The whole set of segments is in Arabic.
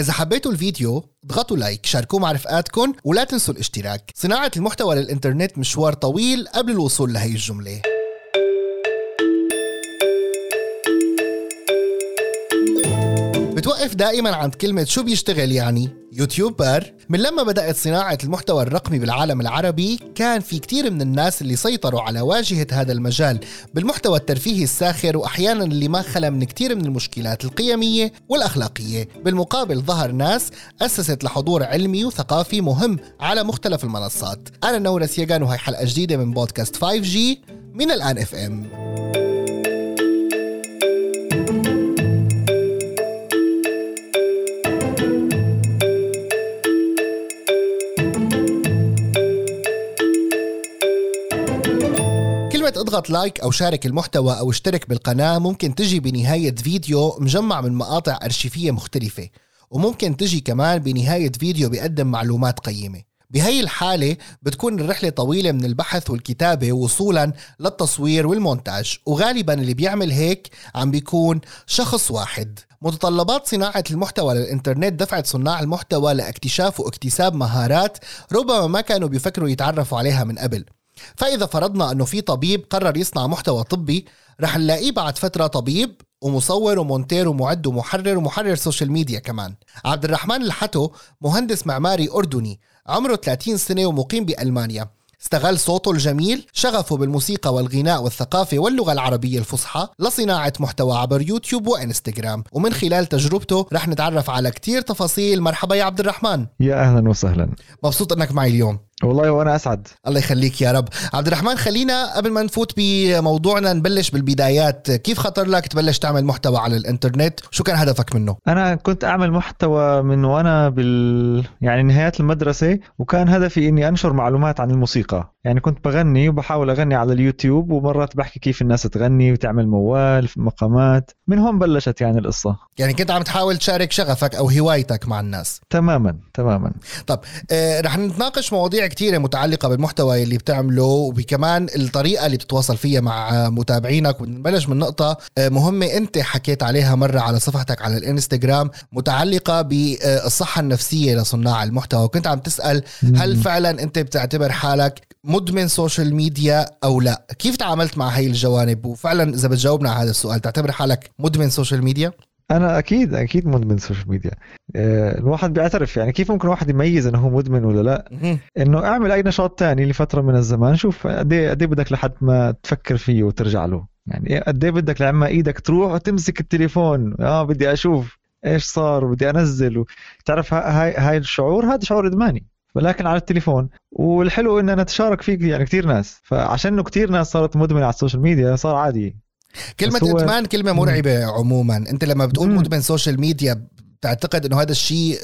إذا حبيتوا الفيديو اضغطوا لايك شاركوه مع رفقاتكم ولا تنسوا الاشتراك. صناعة المحتوى للإنترنت مشوار طويل قبل الوصول لهي الجملة. بتوقف دائما عند كلمة شو بيشتغل يعني؟ يوتيوبر من لما بدأت صناعة المحتوى الرقمي بالعالم العربي كان في كتير من الناس اللي سيطروا على واجهة هذا المجال. بالمحتوى الترفيهي الساخر وأحيانا اللي ما خلا من كتير من المشكلات القيمية والأخلاقية. بالمقابل ظهر ناس أسست لحضور علمي وثقافي مهم على مختلف المنصات. أنا نورة سيغان وهي حلقة جديدة من بودكاست 5G من الآن FM اضغط like أو شارك المحتوى أو اشترك بالقناة. ممكن تجي بنهاية فيديو مجمع من مقاطع أرشيفية مختلفة. وممكن تجي كمان بنهاية فيديو بيقدم معلومات قيمة. بهي الحالة بتكون الرحلة طويلة من البحث والكتابة وصولا للتصوير والمونتاج. وغالبا اللي بيعمل هيك عم بيكون شخص واحد. متطلبات صناعة المحتوى للإنترنت دفعت صناع المحتوى لاكتشاف واكتساب مهارات ربما ما كانوا بيفكروا يتعرفوا عليها من قبل. فإذا فرضنا أنه في طبيب قرر يصنع محتوى طبي رح نلاقيه بعد فترة طبيب ومصور ومونتير ومعد ومحرر ومحرر social media كمان. عبد الرحمن الحتو مهندس معماري أردني عمره 30 سنة ومقيم بألمانيا. استغل صوته الجميل شغفه بالموسيقى والغناء والثقافة واللغة العربية الفصحى لصناعة محتوى عبر يوتيوب وإنستغرام. ومن خلال تجربته رح نتعرف على كتير تفاصيل. مرحبا يا عبد الرحمن يا أهلا وسهلا. مبسوط إنك معي اليوم. والله وأنا أسعد. الله يخليك يا رب. عبد الرحمن خلينا قبل ما نفوت بموضوعنا نبلش بالبدايات. كيف خطر لك تبلش تعمل محتوى على الإنترنت؟ شو كان هدفك منه؟ أنا كنت أعمل محتوى من وأنا بال يعني نهايات المدرسة وكان هدفي إني أنشر معلومات عن الموسيقى. يعني كنت بغني وبحاول أغني على اليوتيوب ومرات بحكي كيف الناس تغني وتعمل موال مقامات. من هون بلشت يعني القصة. يعني كنت عم تحاول تشارك شغفك أو هوايتك مع الناس. تماما تماما. طب آه رح نتناقش مواضيع كثيره متعلقة بالمحتوى اللي بتعمله وبكمان الطريقة اللي بتتواصل فيها مع متابعينك. ونبلش من نقطة آه مهمة أنت حكيت عليها مرة على صفحتك على الإنستغرام متعلقة بالصحة النفسية لصناع المحتوى. وكنت عم تسأل هل فعلا أنت بتعتبر حالك مدمن social media أو لا؟ كيف تعاملت مع هاي الجوانب؟ وفعلا إذا بتجاوبنا على هذا السؤال تعتبر حالك مدمن social media أنا أكيد أكيد مدمن social media آه، الواحد بيعترف يعني كيف ممكن الواحد يميز إنه هو مدمن ولا لا؟ إنه اعمل أي نشاط تاني لفترة من الزمان. شوف قد إيه قد إيه بدك لحد ما تفكر فيه وترجع له. يعني قد إيه بدك لما إيدك تروح وتمسك التليفون. آه بدي أشوف إيش صار وبدي أنزل. تعرف هاي هاي الشعور هذا شعور إدماني. ولكن على التليفون. والحلو إن أنا فيه يعني كثير ناس. فعشان إنه كثير ناس صارت مدمنة على ال social media صار عادي. كلمة هو... إدمان كلمة مرعبة عموما. أنت لما بتقول مدمن social media بتعتقد إنه هذا الشيء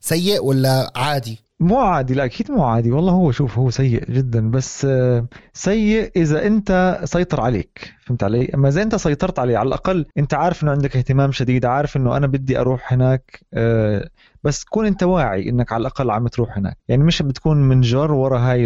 سيء ولا عادي؟ مو عادي. لا أكيد مو عادي. والله هو شوف هو سيء جدا. بس سيء إذا أنت سيطر عليك. فهمت علي؟ أما إذا أنت سيطرت عليه على الأقل أنت عارف إنه عندك اهتمام شديد عارف إنه أنا بدي أروح هناك بس تكون أنت واعي إنك على الأقل عم تروح هناك. يعني مش بتكون منجر ورا هاي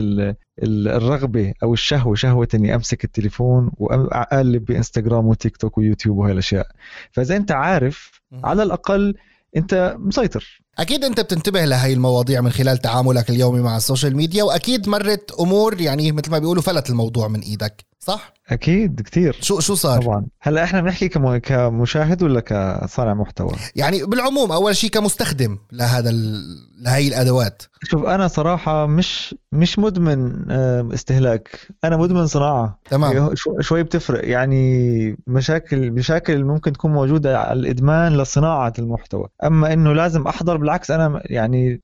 الرغبة أو الشهوة شهوة إني أمسك التليفون وأقلب بإنستغرام وتيك توك ويوتيوب وهي الأشياء. فإذا أنت عارف على الأقل أنت مسيطر. أكيد أنت بتنتبه لهي المواضيع من خلال تعاملك اليومي مع ال social media وأكيد مرت أمور يعني مثل ما بيقولوا فلت الموضوع من إيدك. صح؟ أكيد كثير شو شو صار؟ طبعا. هلا إحنا بنحكي كم... كمشاهد ولا كصانع محتوى؟ يعني بالعموم أول شيء كمستخدم لهذا ال... لهي الأدوات. شوف أنا صراحة مش مش مدمن استهلاك. أنا مدمن صناعة. تمام. شوي بتفرق. يعني مشاكل مشاكل ممكن تكون موجودة على الإدمان لصناعة المحتوى. أما إنه لازم أحضر بالعكس أنا يعني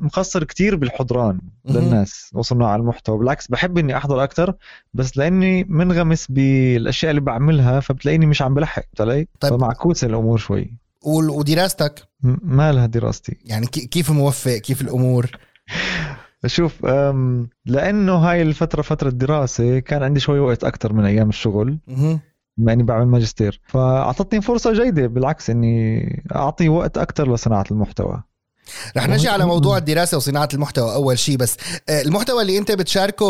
مقصر كتير بالحضران للناس وصناع المحتوى. بالعكس بحب إني أحضر أكثر بس لأني منغمس بالأشياء اللي بعملها فبتلاقيني مش عم بلحق علي طيب. فمعكوسه الأمور شوي. ودراستك؟ ما لها دراستي. يعني كيف موفق كيف الأمور؟ شوف لأنه هاي الفترة فترة دراسة كان عندي شوي وقت أكثر من أيام الشغل بما إني بعمل ماجستير. فأعطتني فرصة جيدة بالعكس إني أعطي وقت أكثر لصناعة المحتوى. رح نجي على موضوع الدراسة وصناعة المحتوى أول شيء بس آه، المحتوى اللي أنت بتشاركه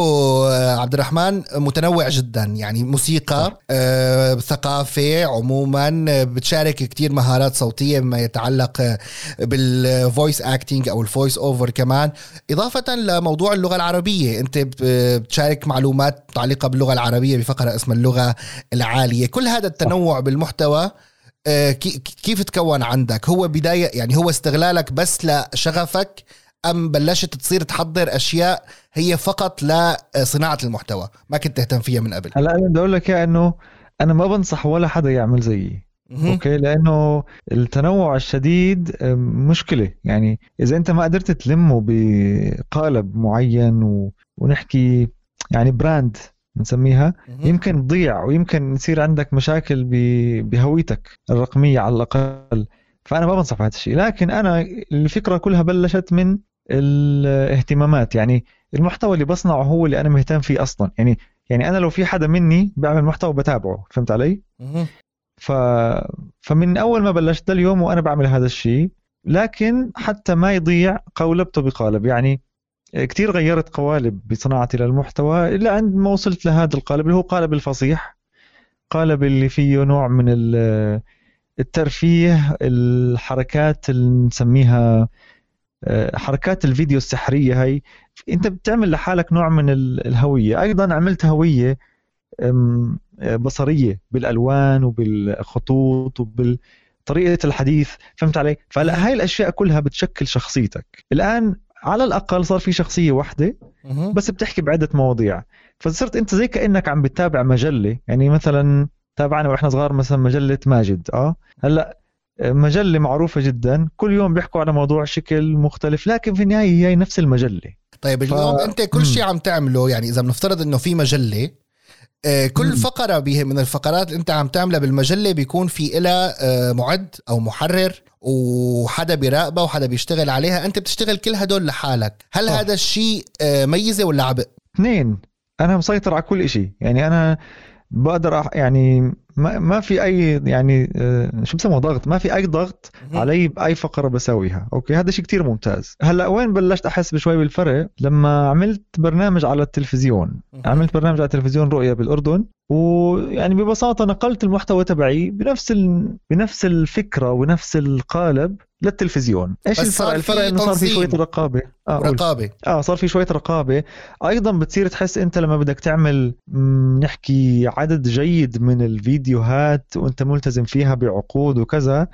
آه، عبد الرحمن متنوع جدا. يعني موسيقى آه، ثقافة عموما بتشارك كتير مهارات صوتية بما يتعلق بال voice acting أو ال voice over كمان. إضافة لموضوع اللغة العربية أنت بتشارك معلومات متعلقة باللغة العربية بفقرة اسمها اللغة العالية. كل هذا التنوع بالمحتوى كيف تكون عندك؟ هو بداية يعني هو استغلالك بس لشغفك أم بلشت تصير تحضر أشياء هي فقط لصناعة المحتوى؟ ما كنت تهتم فيها من قبل. هلا أنا بدي أقول لك إنه أنا ما بنصح ولا حدا يعمل زيي. okay؟ لأنه التنوع الشديد مشكلة. يعني إذا أنت ما قدرت تلمه بقالب معين و... ونحكي يعني brand بنسميها يمكن تضيع ويمكن يصير عندك مشاكل بهويتك الرقمية على الأقل. فأنا ما بنصح بهذا الشيء. لكن أنا الفكرة كلها بلشت من الاهتمامات. يعني المحتوى اللي بصنعه هو اللي أنا مهتم فيه أصلا. يعني يعني أنا لو في حدا مني بيعمل محتوى بتابعه فهمت علي؟ ف... فمن أول ما بلشت اليوم وأنا بعمل هذا الشيء. لكن حتى ما يضيع قولبته بقالب يعني كثير غيرت قوالب بصناعتي للمحتوى إلا عند ما وصلت لهذا القالب اللي هو قالب الفصيح. قالب اللي فيه نوع من الترفيه الحركات اللي نسميها آه، حركات الفيديو السحرية هي أنت بتعمل لحالك نوع من الهوية. أيضا عملت هوية بصرية بالألوان وبالخطوط وبالطريقة الحديث. فهمت علي؟ فهلا هاي الأشياء كلها بتشكل شخصيتك. الآن على الأقل صار في شخصية واحدة بس بتحكي بعدة مواضيع. فصرت أنت زي كأنك عم بتتابع مجلة. يعني مثلا تابعنا وإحنا صغار مثلا مجلة ماجد آه؟ هلأ مجلة معروفة جدا. كل يوم بيحكوا على موضوع شكل مختلف لكن في النهاية هي نفس المجلة. طيب اليوم ف... أنت كل شيء عم تعمله يعني إذا بنفترض إنه في مجلة كل مم. فقرة من الفقرات اللي انت عم تعملها بالمجلة بيكون في إلها آه، معد أو محرر وحدا بيراقبها وحدا بيشتغل عليها انت بتشتغل كل هدول لحالك هل أوه. هذا الشيء آه، ميزة ولا عبء اثنين أنا مسيطر على كل شيء يعني أنا بقدر يعني ما, ما في أي يعني آه، شو بسموه ضغط؟ ما في أي ضغط علي بأي فقرة بسويها أوكي؟ هذا شيء كتير ممتاز. هلأ وين بلشت أحس بشوي بالفرق؟ لما عملت برنامج على التلفزيون. عملت برنامج على التلفزيون رؤيا بالأردن ويعني ببساطة نقلت المحتوى تبعي بنفس ال... بنفس الفكرة ونفس القالب للتلفزيون. إيش الفرق؟ الفرق إنه صار في شوية رقابة. آه رقابة. آه صار في شوية رقابة. أيضا بتصير تحس أنت لما بدك تعمل نحكي عدد جيد من الفيديوهات وانت ملتزم فيها بعقود وكذا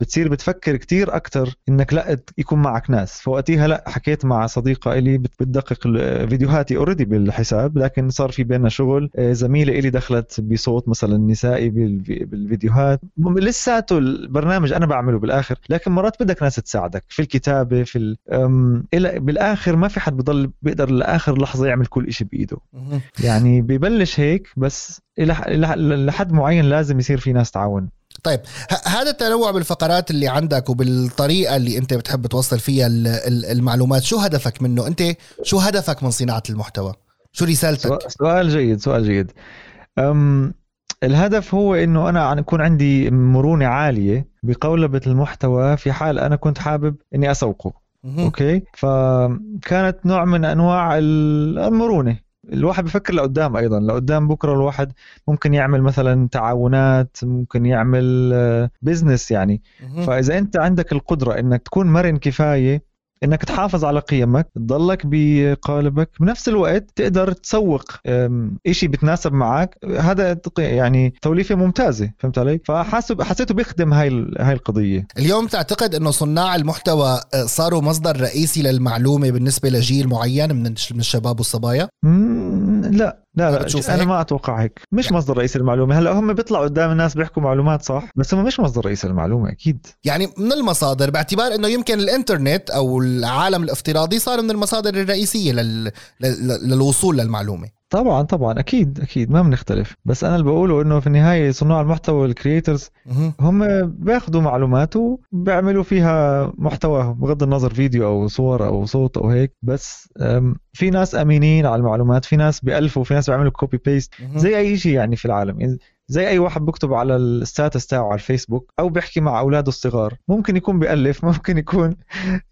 بتصير بتفكر كتير أكثر إنك لا يكون معك ناس. فوقتها لا حكيت مع صديقة إلي بتدقق فيديوهاتي اوريدي بالحساب لكن صار في بيننا شغل. آه، زميلة إلي دخلت بصوت مثلا نسائي بالفيديوهات. لساته البرنامج أنا بعمله بالآخر لكن مرات بدك ناس تساعدك في الكتابة في ال... بالآخر ما في حد بضل بيقدر لآخر لحظة يعمل كل شيء بإيده. يعني ببلش هيك بس لحد معين لازم يصير في ناس تعاون. طيب هذا التنوع بالفقرات اللي عندك وبالطريقة اللي أنت بتحب توصل فيها المعلومات شو هدفك منه؟ أنت شو هدفك من صناعة المحتوى؟ شو رسالتك؟ سؤال جيد سؤال جيد. أم الهدف هو إنه أنا يكون عندي مرونة عالية بقولبة المحتوى في حال أنا كنت حابب إني أسوقه. أوكي؟ فكانت نوع من أنواع المرونة. الواحد بفكر لقدام أيضا. لقدام بكرة الواحد ممكن يعمل مثلا تعاونات ممكن يعمل بزنس يعني. فإذا أنت عندك القدرة إنك تكون مرن كفاية إنك تحافظ على قيمك تضلك بقالبك. بنفس الوقت تقدر تسوق شيء بتناسب معك. هذا يعني توليفة ممتازة فهمت علي؟ فحاسب حسيته بيخدم هاي هاي القضية. اليوم تعتقد إنه صناع المحتوى آه، صاروا مصدر رئيسي للمعلومة بالنسبة لجيل معين من الشباب والصبايا؟ لا لا لا أنا؟ ما أتوقع هيك مش يعني. مصدر رئيسي المعلومة هلأ هم بيطلعوا قدام الناس بيحكوا معلومات صح بس هم مش مصدر رئيسي المعلومة أكيد يعني من المصادر باعتبار إنه يمكن الإنترنت أو العالم الافتراضي صار من المصادر الرئيسية لل... للوصول للمعلومة طبعا طبعا أكيد أكيد ما بنختلف. بس أنا اللي بقوله إنه في النهاية صناع المحتوى وال creators هم بياخذوا معلومات وبيعملوا فيها محتواهم بغض النظر فيديو أو صور أو صوت أو هيك. بس في ناس امينين على المعلومات في ناس بيألفوا في ناس بيعملوا copy paste زي أي شيء يعني في العالم. زي أي واحد بيكتب على ال status تاعه على الفيسبوك أو بيحكي مع أولاده الصغار. ممكن يكون بيألف ممكن يكون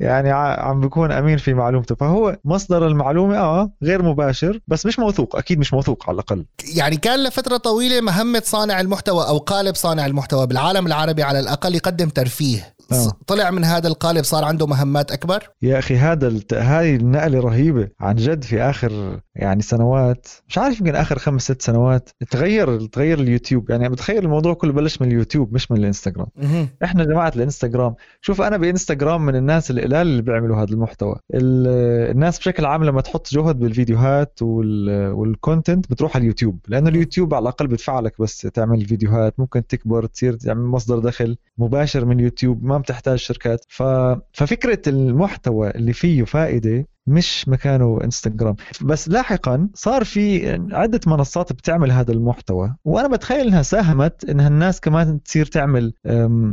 يعني عم بيكون أمين في معلومته. فهو مصدر المعلومة آه غير مباشر بس مش موثوق أكيد مش موثوق على الأقل. يعني كان لفترة طويلة مهمة صانع المحتوى أو قالب صانع المحتوى بالعالم العربي على الأقل يقدم ترفيه. آه. طلع من هذا القالب صار عنده مهمات أكبر؟ يا أخي هذا الت... هاي النقلة رهيبة عن جد في آخر يعني سنوات مش عارف يمكن آخر خمس ست سنوات. تغير تغير اليوتيوب. يعني بتخيل الموضوع كله بلش من اليوتيوب مش من الإنستغرام. إحنا جماعة الإنستغرام شوف أنا بإنستغرام من الناس القلال اللي بيعملوا هذا المحتوى. ال- الناس بشكل عام لما تحط جهد بالفيديوهات وال... وال content بتروح على اليوتيوب. لأنه اليوتيوب على الأقل بدفع لك بس تعمل فيديوهات. ممكن تكبر تصير تعمل مصدر دخل مباشر من اليوتيوب. ما بتحتاج شركات. ف... ففكرة المحتوى اللي فيه فائدة مش مكانه انستغرام. بس لاحقا صار في عدة منصات بتعمل هذا المحتوى وأنا بتخيل إنها ساهمت إنها الناس كمان تصير تعمل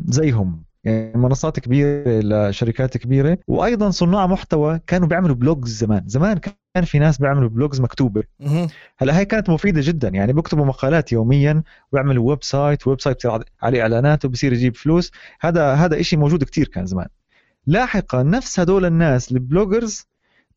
زيهم. يعني منصات كبيرة لشركات كبيرة وأيضا صناع محتوى كانوا بيعملوا blogs زمان. زمان كان في ناس بيعملوا blogs مكتوبة. هلا هي كانت مفيدة جدا يعني بيكتبوا مقالات يوميا ويعملوا website website بصير عليه إعلانات وبصير يجيب فلوس. هذا هذا شيء موجود كتير كان زمان. لاحقا نفس هدول الناس ال bloggers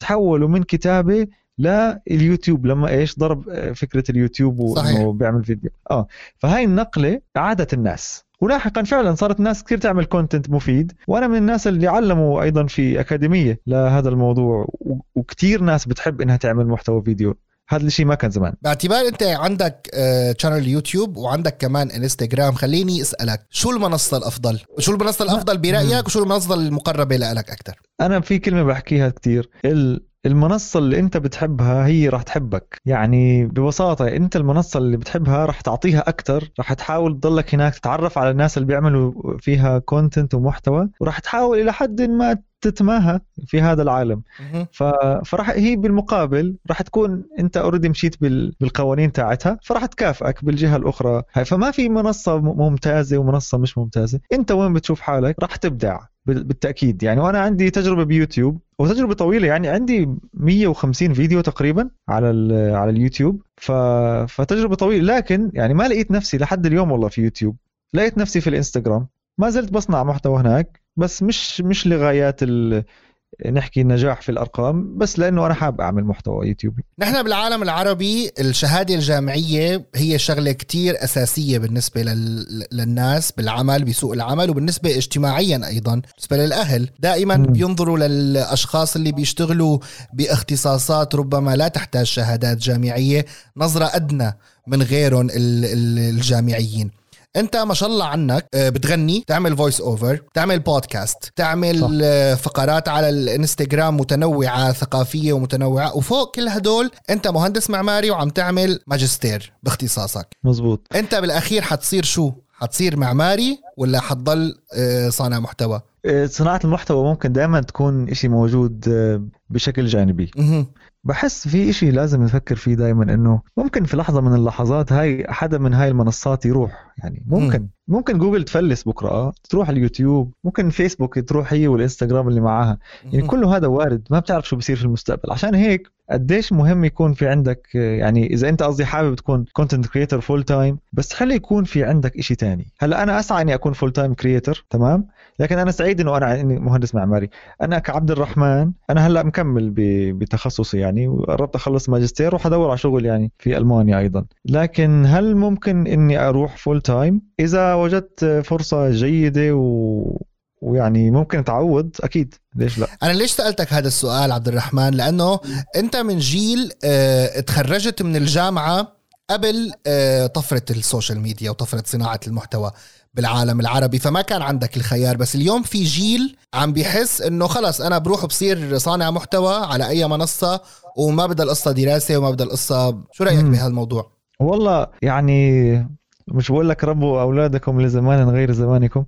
تحولوا من كتابة لليوتيوب لما إيش ضرب آه، فكرة اليوتيوب صحيح. وانه بيعمل فيديو. آه فهاي النقلة عادت الناس. ولاحقا فعلا صارت ناس كثير تعمل content مفيد. وأنا من الناس اللي علموا أيضا في أكاديمية لهذا الموضوع وكثير ناس بتحب إنها تعمل محتوى فيديو. هذا الشيء ما كان زمان. باعتبار أنت عندك channel يوتيوب وعندك كمان انستغرام خليني أسألك شو المنصة الأفضل؟ شو المنصة الأفضل برأيك وشو المنصة المقربة لك أكثر؟ أنا في كلمة بحكيها كثير ال- المنصة اللي انت بتحبها هي راح تحبك. يعني ببساطة انت المنصة اللي بتحبها راح تعطيها أكثر راح تحاول تضلك هناك تتعرف على الناس اللي بيعملوا فيها content ومحتوى وراح تحاول إلى حد ما تتماهى في هذا العالم. ف... فراح هي بالمقابل راح تكون انت already مشيت بال... بالقوانين تاعتها فراح تكافئك بالجهة الأخرى. هاي فما في منصة ممتازة ومنصة مش ممتازة. انت وين بتشوف حالك؟ راح تبدع. بالتأكيد. يعني وأنا عندي تجربة بيوتيوب وتجربه طويلة يعني عندي 150 فيديو تقريبا على. على اليوتيوب. ف... فتجربة طويلة لكن يعني ما لقيت نفسي لحد اليوم والله في يوتيوب. لقيت نفسي في الإنستغرام. ما زلت بصنع محتوى هناك بس مش مش لغايات ال... نحكي النجاح في الأرقام بس لأنه أنا حابب أعمل محتوى يوتيوبي. نحن بالعالم العربي الشهادة الجامعية هي شغلة كتير أساسية بالنسبة لل... للناس بالعمل بسوق العمل وبالنسبة اجتماعيا أيضا بالنسبة للأهل. دائما مم. بينظروا للأشخاص اللي بيشتغلوا باختصاصات ربما لا تحتاج شهادات جامعية نظرة أدنى من غيرهم ال- ال- الجامعيين. انت ما شاء الله عنك آه، بتغني تعمل voice over تعمل بودكاست تعمل صح. آه، فقرات على الانستغرام متنوعة ثقافية ومتنوعة وفوق كل هدول انت مهندس معماري وعم تعمل ماجستير باختصاصك. مزبوط انت بالأخير حتصير شو؟ حتصير معماري ولا حتضل آه، صانع محتوى؟ إيه، صناعة المحتوى ممكن دائما تكون إشي موجود آه، بشكل جانبي. بحس في إشي لازم نفكر فيه دائما إنه ممكن في لحظة من اللحظات هاي حدا من هاي المنصات يروح. يعني ممكن ممكن جوجل تفلس بكرة آه، تروح اليوتيوب ممكن فيسبوك تروح هي والإنستغرام اللي معاها. يعني كل هذا وارد ما بتعرف شو بصير في المستقبل. عشان هيك قديش مهم يكون في عندك آه، يعني إذا أنت قصدي حابب تكون content creator full time بس خلي يكون في عندك إشي تاني. هلأ أنا أسعى إني أكون full time creator تمام؟ لكن أنا سعيد إنه أنا إني مهندس معماري. أنا كعبد الرحمن أنا هلأ مكمل بتخصصي يعني وقربت أخلص ماجستير وحدور على شغل يعني في ألمانيا أيضا. لكن هل ممكن إني أروح full time إذا وجدت فرصة جيدة و... ويعني ممكن تعوض أكيد. ليش لا؟ أنا ليش سألتك هذا السؤال عبد الرحمن؟ لأنه أنت من جيل آه، تخرجت من الجامعة قبل آه، طفرة ال social media وطفرة صناعة المحتوى. بالعالم العربي فما كان عندك الخيار. بس اليوم في جيل عم بيحس إنه خلص أنا بروح بصير صانع محتوى على أي منصة وما بدها القصة دراسة وما بدها القصة. شو رأيك. بهالموضوع؟ والله يعني مش بقول لك ربوا أولادكم لزمان غير زمانكم.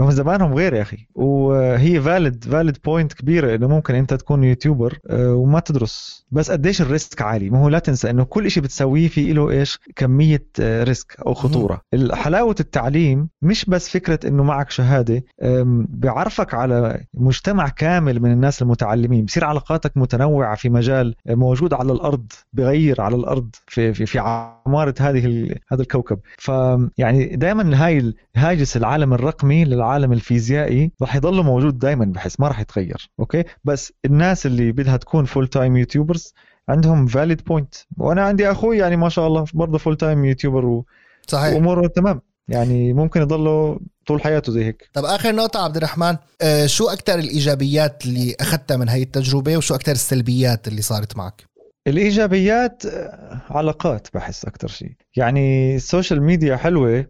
هم زمانهم غير يا أخي. وهي valid valid point كبيرة إنه ممكن أنت تكون YouTuber آه، وما تدرس. بس قديش ال risk عالي؟ ما هو لا تنسى إنه كل شيء بتسويه في له إيش؟ كمية risk أو خطورة. حلاوه التعليم مش بس فكرة إنه معك شهادة بيعرفك على مجتمع كامل من الناس المتعلمين. بصير علاقاتك متنوعة في مجال موجود على الأرض بغير على الأرض في في, في عمارة هذه هذا الكوكب. فيعني دائما هاي هاجس العالم الرقمي للعالم الفيزيائي راح يضل موجود دائما بحس ما راح يتغير okay؟ بس الناس اللي بدها تكون full time YouTubers عندهم valid point وأنا عندي أخوي يعني ما شاء الله برضه full time YouTuber و... صحيح. وأموره تمام. يعني ممكن يضلوا طول حياته زي هيك. طب آخر نقطة عبد الرحمن آه شو أكثر الإيجابيات اللي أخذتها من هاي التجربة وشو أكثر السلبيات اللي صارت معك؟ الإيجابيات آه، علاقات بحس أكثر شيء. يعني ال social media حلوة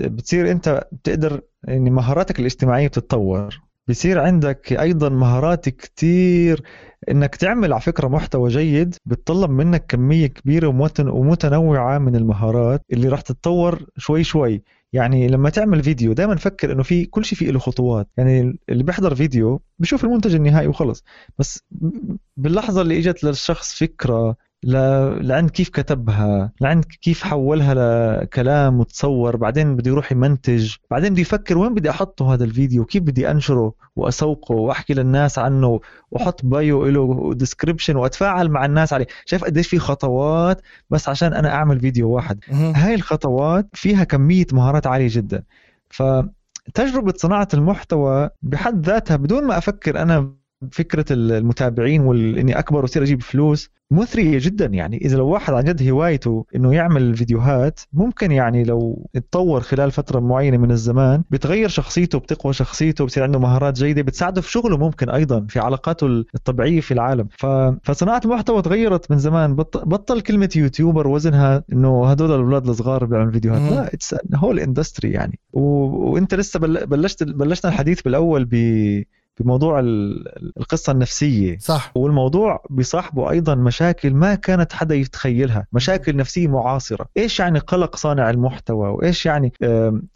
بتصير أنت بتقدر يعني مهاراتك الاجتماعية بتتطور بصير عندك أيضا مهارات كتير إنك تعمل على فكرة محتوى جيد بتطلب منك كمية كبيرة ومتنوعة من المهارات اللي راح تتطور شوي شوي. يعني لما تعمل فيديو دائما فكر إنه في كل شيء فيه له خطوات. يعني اللي بيحضر فيديو بشوف المنتج النهائي وخلص. بس باللحظة اللي إجت للشخص فكرة لعند كيف كتبها؟ لعند كيف حولها لكلام وتصور بعدين بده يروح يمنتج. بعدين بده يفكر وين بدي أحطه هذا الفيديو؟ كيف بدي أنشره وأسوقه وأحكي للناس عنه وأحط bio له description وأتفاعل مع الناس عليه؟ شايف قديش في خطوات؟ بس عشان أنا أعمل فيديو واحد. هاي الخطوات فيها كمية مهارات عالية جدا. فتجربة صناعة المحتوى بحد ذاتها بدون ما أفكر أنا فكرة المتابعين واني أكبر وأصير أجيب فلوس مثرية جدا يعني. إذا لو واحد عن جد هوايته إنه يعمل فيديوهات ممكن يعني لو اتطور خلال فترة معينة من الزمان بتغير شخصيته بتقوى شخصيته بصير عنده مهارات جيدة بتساعده في شغله ممكن أيضا في علاقاته الطبيعية في العالم. ف... فصناعة المحتوى تغيرت من زمان. بط... بطل كلمة YouTuber وزنها إنه هدول الأولاد الصغار بيعملوا فيديوهات. لا it's whole industry يعني. و... وأنت لسه بلشت بلشنا الحديث بالأول ب بموضوع القصة النفسية. صح. والموضوع بصاحبه أيضا مشاكل ما كانت حدا يتخيلها. مشاكل نفسية معاصرة. إيش يعني قلق صانع المحتوى؟ وإيش يعني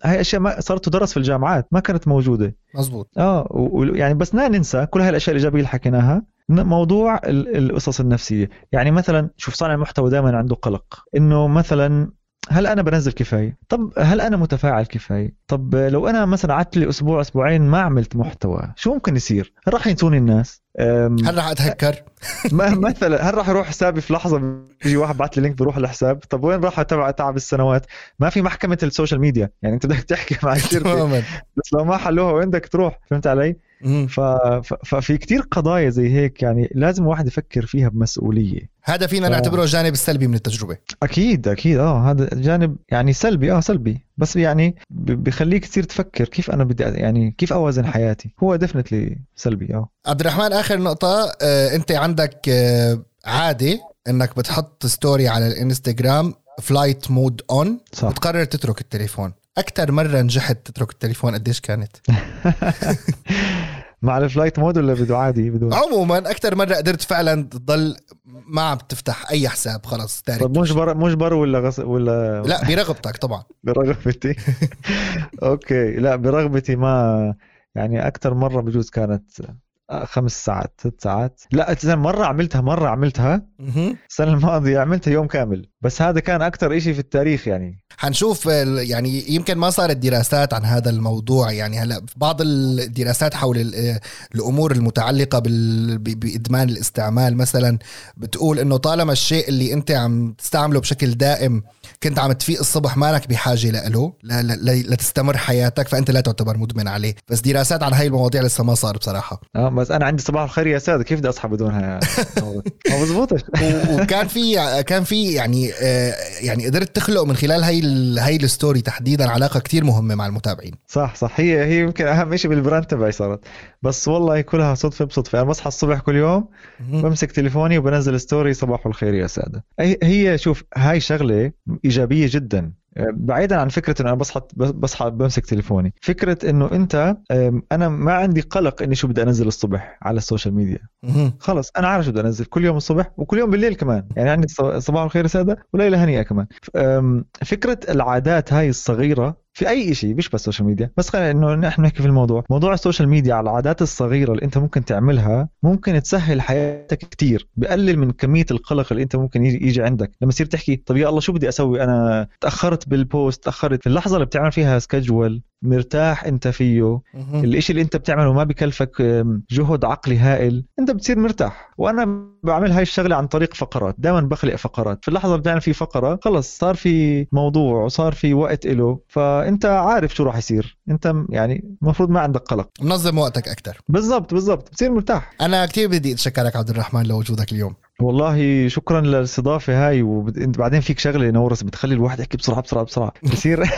هاي أشياء ما صارت تدرس في الجامعات ما كانت موجودة. مزبوط آه يعني بس لا ننسى كل هاي الأشياء الإيجابية اللي حكيناها موضوع القصص النفسية. يعني مثلا شوف صانع المحتوى دائما عنده قلق. إنه مثلا هل أنا بنزل كفاية؟ طب هل أنا متفاعل كفاية؟ طب لو أنا مثلا قعدت لي أسبوع أسبوعين ما عملت محتوى شو ممكن يصير؟ راح ينسوني الناس. هل راح أتهكر؟ مثلا هل راح يروح حسابي في لحظة بيجي واحد بعت لي link بروح الحساب طب وين راح تبع تعب السنوات؟ ما في محكمة ال social media يعني أنت بدك تحكي مع الشركة بس لو ما حلوها وين بدك تروح فهمت علي؟ ف... ففي كتير قضايا زي هيك يعني لازم واحد يفكر فيها بمسؤولية. هذا فينا ف... نعتبره الجانب السلبي من التجربة. أكيد أكيد آه هذا جانب يعني سلبي آه سلبي. بس يعني بخليك تصير تفكر كيف أنا بدي يعني كيف أوازن حياتي. هو definitely سلبي آه. عبد الرحمن آخر نقطة آه أنت عندك آه عادة إنك بتحط story على الإنستغرام flight mode on بتقرر تترك التليفون. أكثر مرة نجحت تترك التليفون قديش كانت؟ مع ال flight mode ولا بدون؟ عادي بدون عموما أكثر مرة قدرت فعلا تضل ما عم تفتح أي حساب خلص تارك طب مجبر مجبر ولا غص... ولا لا برغبتك طبعا. برغبتي. أوكي لا برغبتي ما يعني أكثر مرة بجوز كانت خمس ساعات ست ساعات. لا مرة عملتها مرة عملتها. السنة الماضية عملتها يوم كامل. بس هذا كان أكثر إشي في التاريخ يعني. حنشوف يعني يمكن ما صارت دراسات عن هذا الموضوع. يعني هلا بعض الدراسات حول الأمور المتعلقة بإدمان الاستعمال مثلا بتقول إنه طالما الشيء اللي أنت عم تستعمله بشكل دائم كنت عم تفيق الصبح مالك بحاجة له لتستمر حياتك فأنت لا تعتبر مدمن عليه. بس دراسات عن هاي المواضيع لسه ما صار بصراحة. آه بس أنا عندي صباح الخير يا ساده كيف بدي أصحى بدونها ما بزبطش. وكان في كان في يعني آه، يعني قدرت تخلق من خلال هاي هاي ال story تحديدا علاقة كتير مهمة مع المتابعين. صح صح. هي هي يمكن أهم شيء بال brand تبعي صارت. بس والله كلها صدفة بصدفة. أنا بصحى الصبح كل يوم بمسك تليفوني وبنزل story صباح الخير يا سادة. هي شوف هاي شغلة إيجابية جدا. بعيدا عن فكرة إنه أنا بصحى بصحى بمسك تليفوني. فكرة إنه أنت أنا ما عندي قلق إني شو بدي أنزل الصبح على ال social media. خلص أنا عارف شو بدي أنزل كل يوم الصبح وكل يوم بالليل كمان. يعني عندي صباح الخير سادة وليله هنيئة كمان. فكرة العادات هاي الصغيرة في أي شيء مش بس ال social media بس خلينا إنه نحن نحكي في الموضوع. موضوع ال social media على العادات الصغيرة اللي أنت ممكن تعملها ممكن تسهل حياتك كتير. بقلل من كمية القلق اللي أنت ممكن يجي, يجي عندك. لما تصير تحكي طب يا الله شو بدي أسوي؟ أنا تأخرت بال post تأخرت. في اللحظة اللي بتعمل فيها schedule مرتاح أنت فيه. الإشي اللي أنت بتعمله ما بكلفك جهد عقلي هائل. أنت بتصير مرتاح. وأنا بعمل هاي الشغلة عن طريق فقرات. دائما بخلق فقرات. في اللحظة اللي بتعمل في فقرة خلص صار في موضوع وصار في وقت له فانت عارف شو راح يصير. انت يعني المفروض ما عندك قلق. منظم وقتك أكثر بالضبط بالضبط. بتصير مرتاح. أنا كثير بدي أتشكرك عبد الرحمن لوجودك اليوم. والله شكرا للاستضافة هاي وانت بعدين فيك شغلة نورس بتخلي الواحد يحكي بسرعة بسرعة بسرعة. بصير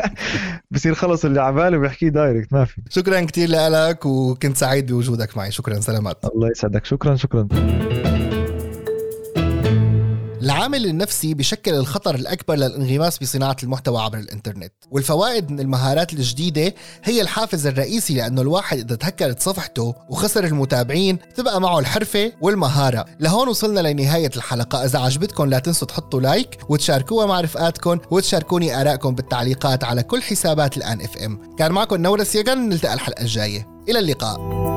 بصير خلص اللي على باله بيحكيه direct ما في. شكرا كثير لك وكنت سعيد بوجودك معي. شكرا سلامات. الله يسعدك. شكرا شكرا. العامل النفسي بشكل الخطر الأكبر للانغماس بصناعة المحتوى عبر الإنترنت. والفوائد من المهارات الجديدة هي الحافز الرئيسي لأنه الواحد إذا تهكرت صفحته وخسر المتابعين تبقى معه الحرفة والمهارة. لهون وصلنا لنهاية الحلقة. إذا عجبتكم لا تنسوا تحطوا like وتشاركوها مع رفقاتكم وتشاركوني آرائكم بالتعليقات على كل حسابات الآن إف إم. كان معكم نورس يجن نلتقى الحلقة الجاية. إلى اللقاء.